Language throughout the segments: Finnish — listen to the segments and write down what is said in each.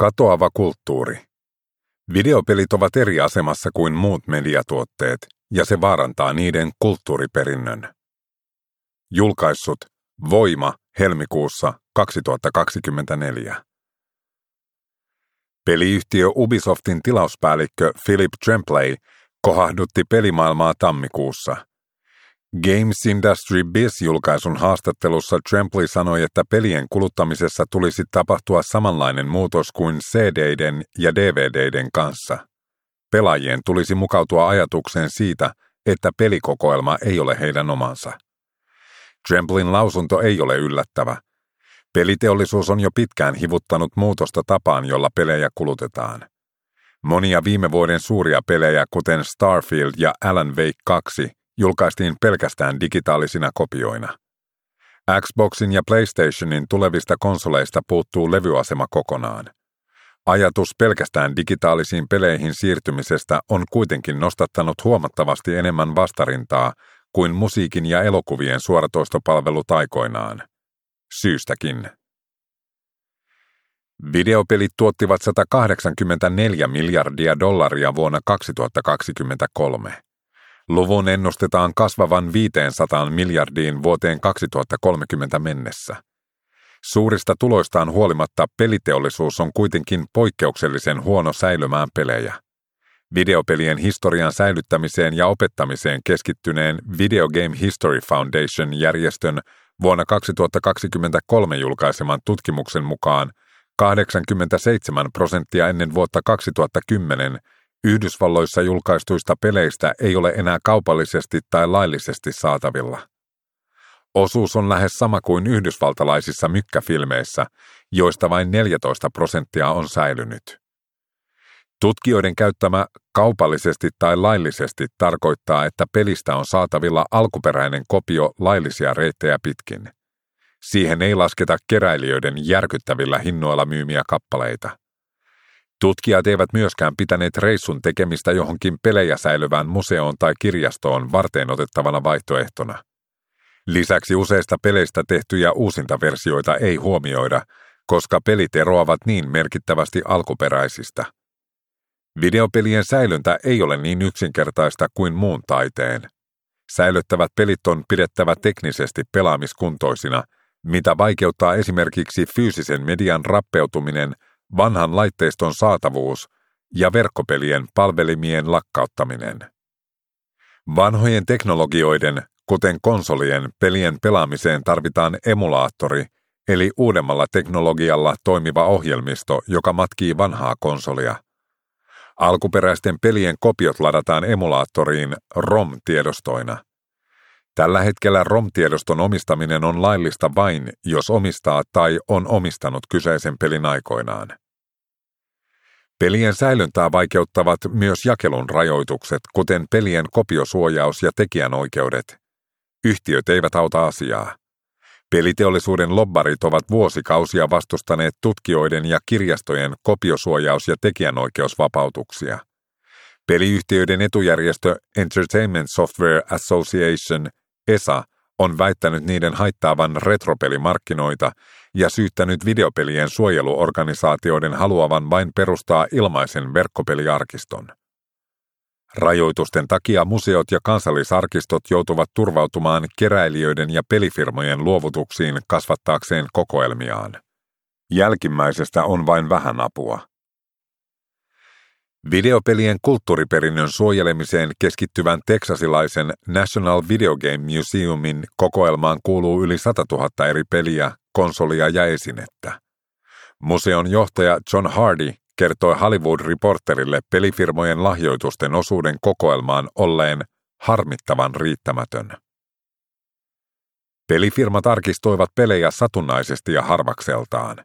Katoava kulttuuri. Videopelit ovat eri asemassa kuin muut mediatuotteet, ja se vaarantaa niiden kulttuuriperinnön. Julkaissut Voima helmikuussa 2024. Peliyhtiö Ubisoftin tilauspäällikkö Philip Tremblay kohahdutti pelimaailmaa tammikuussa – Games Industry Biz-julkaisun haastattelussa Tremblay sanoi, että pelien kuluttamisessa tulisi tapahtua samanlainen muutos kuin CD-den ja DVDden kanssa. Pelaajien tulisi mukautua ajatukseen siitä, että pelikokoelma ei ole heidän omansa. Tremblayn lausunto ei ole yllättävä. Peliteollisuus on jo pitkään hivuttanut muutosta tapaan, jolla pelejä kulutetaan. Monia viime vuoden suuria pelejä, kuten Starfield ja Alan Wake 2, julkaistiin pelkästään digitaalisina kopioina. Xboxin ja PlayStationin tulevista konsoleista puuttuu levyasema kokonaan. Ajatus pelkästään digitaalisiin peleihin siirtymisestä on kuitenkin nostattanut huomattavasti enemmän vastarintaa kuin musiikin ja elokuvien suoratoistopalvelut aikoinaan. Syystäkin. Videopelit tuottivat 184 miljardia dollaria vuonna 2023. Luvun ennustetaan kasvavan 500 miljardiin vuoteen 2030 mennessä. Suurista tuloistaan huolimatta peliteollisuus on kuitenkin poikkeuksellisen huono säilymään pelejä. Videopelien historian säilyttämiseen ja opettamiseen keskittyneen Video Game History Foundation järjestön vuonna 2023 julkaiseman tutkimuksen mukaan 87 prosenttia ennen vuotta 2010 Yhdysvalloissa julkaistuista peleistä ei ole enää kaupallisesti tai laillisesti saatavilla. Osuus on lähes sama kuin yhdysvaltalaisissa mykkäfilmeissä, joista vain 14 prosenttia on säilynyt. Tutkijoiden käyttämä kaupallisesti tai laillisesti tarkoittaa, että pelistä on saatavilla alkuperäinen kopio laillisia reittejä pitkin. Siihen ei lasketa keräilijöiden järkyttävillä hinnoilla myymiä kappaleita. Tutkijat eivät myöskään pitäneet reissun tekemistä johonkin pelejä säilyvään museoon tai kirjastoon varten otettavana vaihtoehtona. Lisäksi useista peleistä tehtyjä uusintaversioita ei huomioida, koska pelit eroavat niin merkittävästi alkuperäisistä. Videopelien säilyntä ei ole niin yksinkertaista kuin muun taiteen. Säilyttävät pelit on pidettävä teknisesti pelaamiskuntoisina, mitä vaikeuttaa esimerkiksi fyysisen median rappeutuminen – vanhan laitteiston saatavuus ja verkkopelien palvelimien lakkauttaminen. Vanhojen teknologioiden, kuten konsolien pelien pelaamiseen tarvitaan emulaattori, eli uudemmalla teknologialla toimiva ohjelmisto, joka matkii vanhaa konsolia. Alkuperäisten pelien kopiot ladataan emulaattoriin ROM-tiedostoina. Tällä hetkellä ROM-tiedoston omistaminen on laillista vain, jos omistaa tai on omistanut kyseisen pelin aikoinaan. Pelien säilyntää vaikeuttavat myös jakelun rajoitukset, kuten pelien kopiosuojaus ja tekijänoikeudet. Yhtiöt eivät auta asiaa. Peliteollisuuden lobbarit ovat vuosikausia vastustaneet tutkijoiden ja kirjastojen kopiosuojaus- ja tekijänoikeusvapautuksia. Peliyhtiöiden etujärjestö Entertainment Software Association, ESA, on väittänyt niiden haittaavan retropelimarkkinoita ja syyttänyt videopelien suojeluorganisaatioiden haluavan vain perustaa ilmaisen verkkopeliarkiston. Rajoitusten takia museot ja kansallisarkistot joutuvat turvautumaan keräilijöiden ja pelifirmojen luovutuksiin kasvattaakseen kokoelmiaan. Jälkimmäisestä on vain vähän apua. Videopelien kulttuuriperinnön suojelemiseen keskittyvän teksasilaisen National Video Game Museumin kokoelmaan kuuluu yli 100 000 eri peliä, konsolia ja esinettä. Museon johtaja John Hardy kertoi Hollywood Reporterille pelifirmojen lahjoitusten osuuden kokoelmaan olleen harmittavan riittämätön. Pelifirmat arkistoivat pelejä satunnaisesti ja harvakseltaan.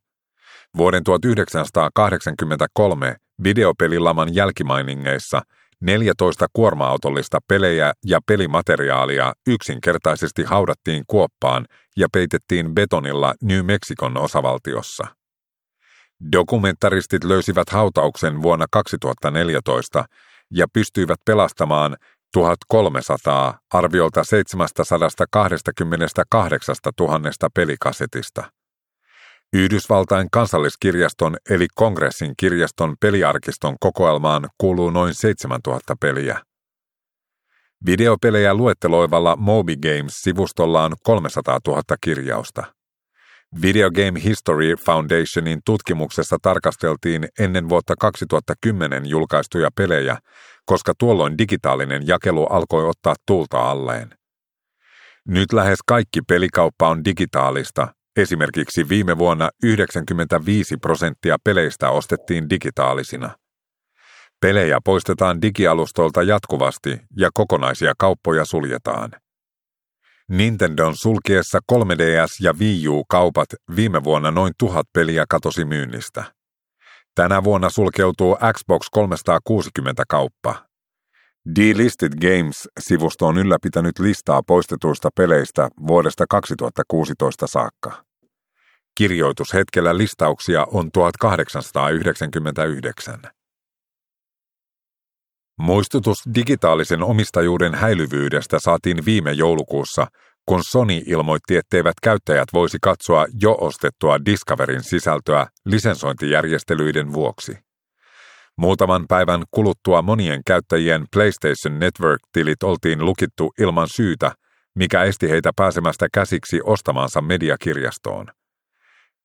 Vuoden 1983 videopelilaman jälkimainingeissa 14 kuorma-autollista pelejä ja pelimateriaalia yksinkertaisesti haudattiin kuoppaan ja peitettiin betonilla New Mexicon osavaltiossa. Dokumentaristit löysivät hautauksen vuonna 2014 ja pystyivät pelastamaan 1300 arviolta 728 000 pelikasetista. Yhdysvaltain kansalliskirjaston eli kongressin kirjaston peliarkiston kokoelmaan kuuluu noin 7000 peliä. Videopelejä luetteloivalla Moby Games-sivustolla on 300 000 kirjausta. Video Game History Foundationin tutkimuksessa tarkasteltiin ennen vuotta 2010 julkaistuja pelejä, koska tuolloin digitaalinen jakelu alkoi ottaa tulta alleen. Nyt lähes kaikki pelikauppa on digitaalista, Esimerkiksi viime vuonna 95 prosenttia peleistä ostettiin digitaalisina. Pelejä poistetaan digialustolta jatkuvasti ja kokonaisia kauppoja suljetaan. Nintendon sulkiessa 3DS ja Wii U-kaupat viime vuonna noin tuhat peliä katosi myynnistä. Tänä vuonna sulkeutuu Xbox 360 kauppa. Delisted Games-sivusto on ylläpitänyt listaa poistetuista peleistä vuodesta 2016 saakka. Kirjoitushetkellä listauksia on 1899. Muistutus digitaalisen omistajuuden häilyvyydestä saatiin viime joulukuussa, kun Sony ilmoitti, etteivät käyttäjät voisi katsoa jo ostettua Discoverin sisältöä lisensointijärjestelyiden vuoksi. Muutaman päivän kuluttua monien käyttäjien PlayStation Network-tilit oltiin lukittu ilman syytä, mikä esti heitä pääsemästä käsiksi ostamaansa mediakirjastoon.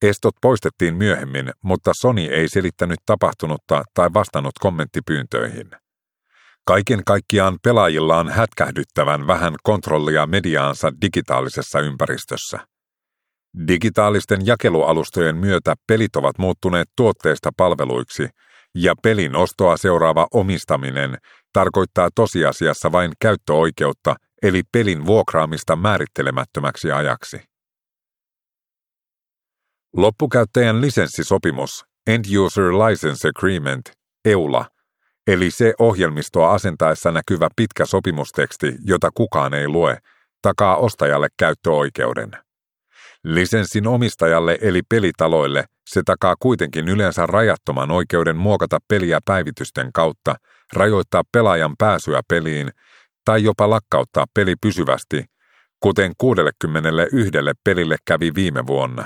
Estot poistettiin myöhemmin, mutta Sony ei selittänyt tapahtunutta tai vastannut kommenttipyyntöihin. Kaiken kaikkiaan pelaajilla on hätkähdyttävän vähän kontrollia mediaansa digitaalisessa ympäristössä. Digitaalisten jakelualustojen myötä pelit ovat muuttuneet tuotteista palveluiksi, ja pelin ostoa seuraava omistaminen tarkoittaa tosiasiassa vain käyttöoikeutta, eli pelin vuokraamista määrittelemättömäksi ajaksi. Loppukäyttäjän lisenssisopimus, End User License Agreement, EULA, eli se ohjelmistoa asentaessa näkyvä pitkä sopimusteksti, jota kukaan ei lue, takaa ostajalle käyttöoikeuden. Lisenssin omistajalle eli pelitaloille se takaa kuitenkin yleensä rajattoman oikeuden muokata peliä päivitysten kautta, rajoittaa pelaajan pääsyä peliin tai jopa lakkauttaa peli pysyvästi, kuten 61 pelille kävi viime vuonna.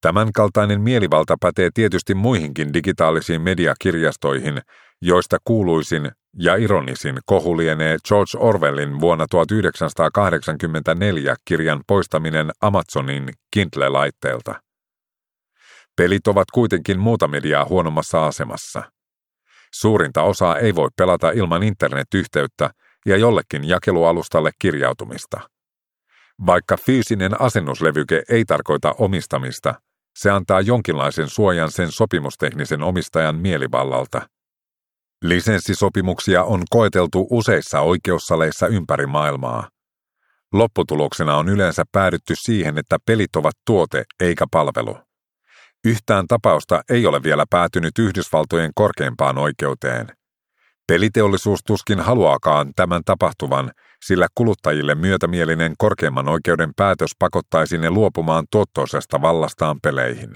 Tämänkaltainen mielivalta pätee tietysti muihinkin digitaalisiin mediakirjastoihin, joista kuuluisin ja ironisin kohu lienee George Orwellin vuonna 1984 kirjan poistaminen Amazonin Kindle-laitteelta. Pelit ovat kuitenkin muuta mediaa huonommassa asemassa. Suurinta osaa ei voi pelata ilman internetyhteyttä ja jollekin jakelualustalle kirjautumista. Vaikka fyysinen asennuslevyke ei tarkoita omistamista, se antaa jonkinlaisen suojan sen sopimusteknisen omistajan mielivallalta. Lisenssisopimuksia on koeteltu useissa oikeussaleissa ympäri maailmaa. Lopputuloksena on yleensä päädytty siihen, että pelit ovat tuote eikä palvelu. Yhtään tapausta ei ole vielä päätynyt Yhdysvaltojen korkeimpaan oikeuteen. Peliteollisuus tuskin haluaakaan tämän tapahtuvan, sillä kuluttajille myötämielinen korkeimman oikeuden päätös pakottaisi ne luopumaan tuottoisesta vallastaan peleihin.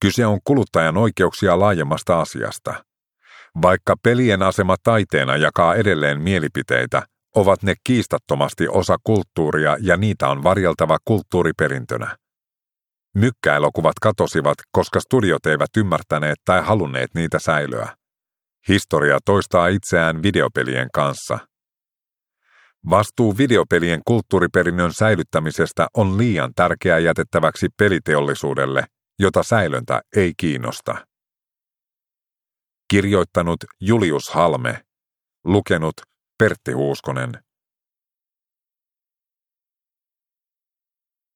Kyse on kuluttajan oikeuksia laajemmasta asiasta. Vaikka pelien asema taiteena jakaa edelleen mielipiteitä, ovat ne kiistattomasti osa kulttuuria ja niitä on varjeltava kulttuuriperintönä. Mykkäelokuvat katosivat, koska studiot eivät ymmärtäneet tai halunneet niitä säilöä. Historia toistaa itseään videopelien kanssa. Vastuu videopelien kulttuuriperinnön säilyttämisestä on liian tärkeää jätettäväksi peliteollisuudelle, jota säilöntä ei kiinnosta. Kirjoittanut Julius Halme. Lukenut Pertti Huuskonen.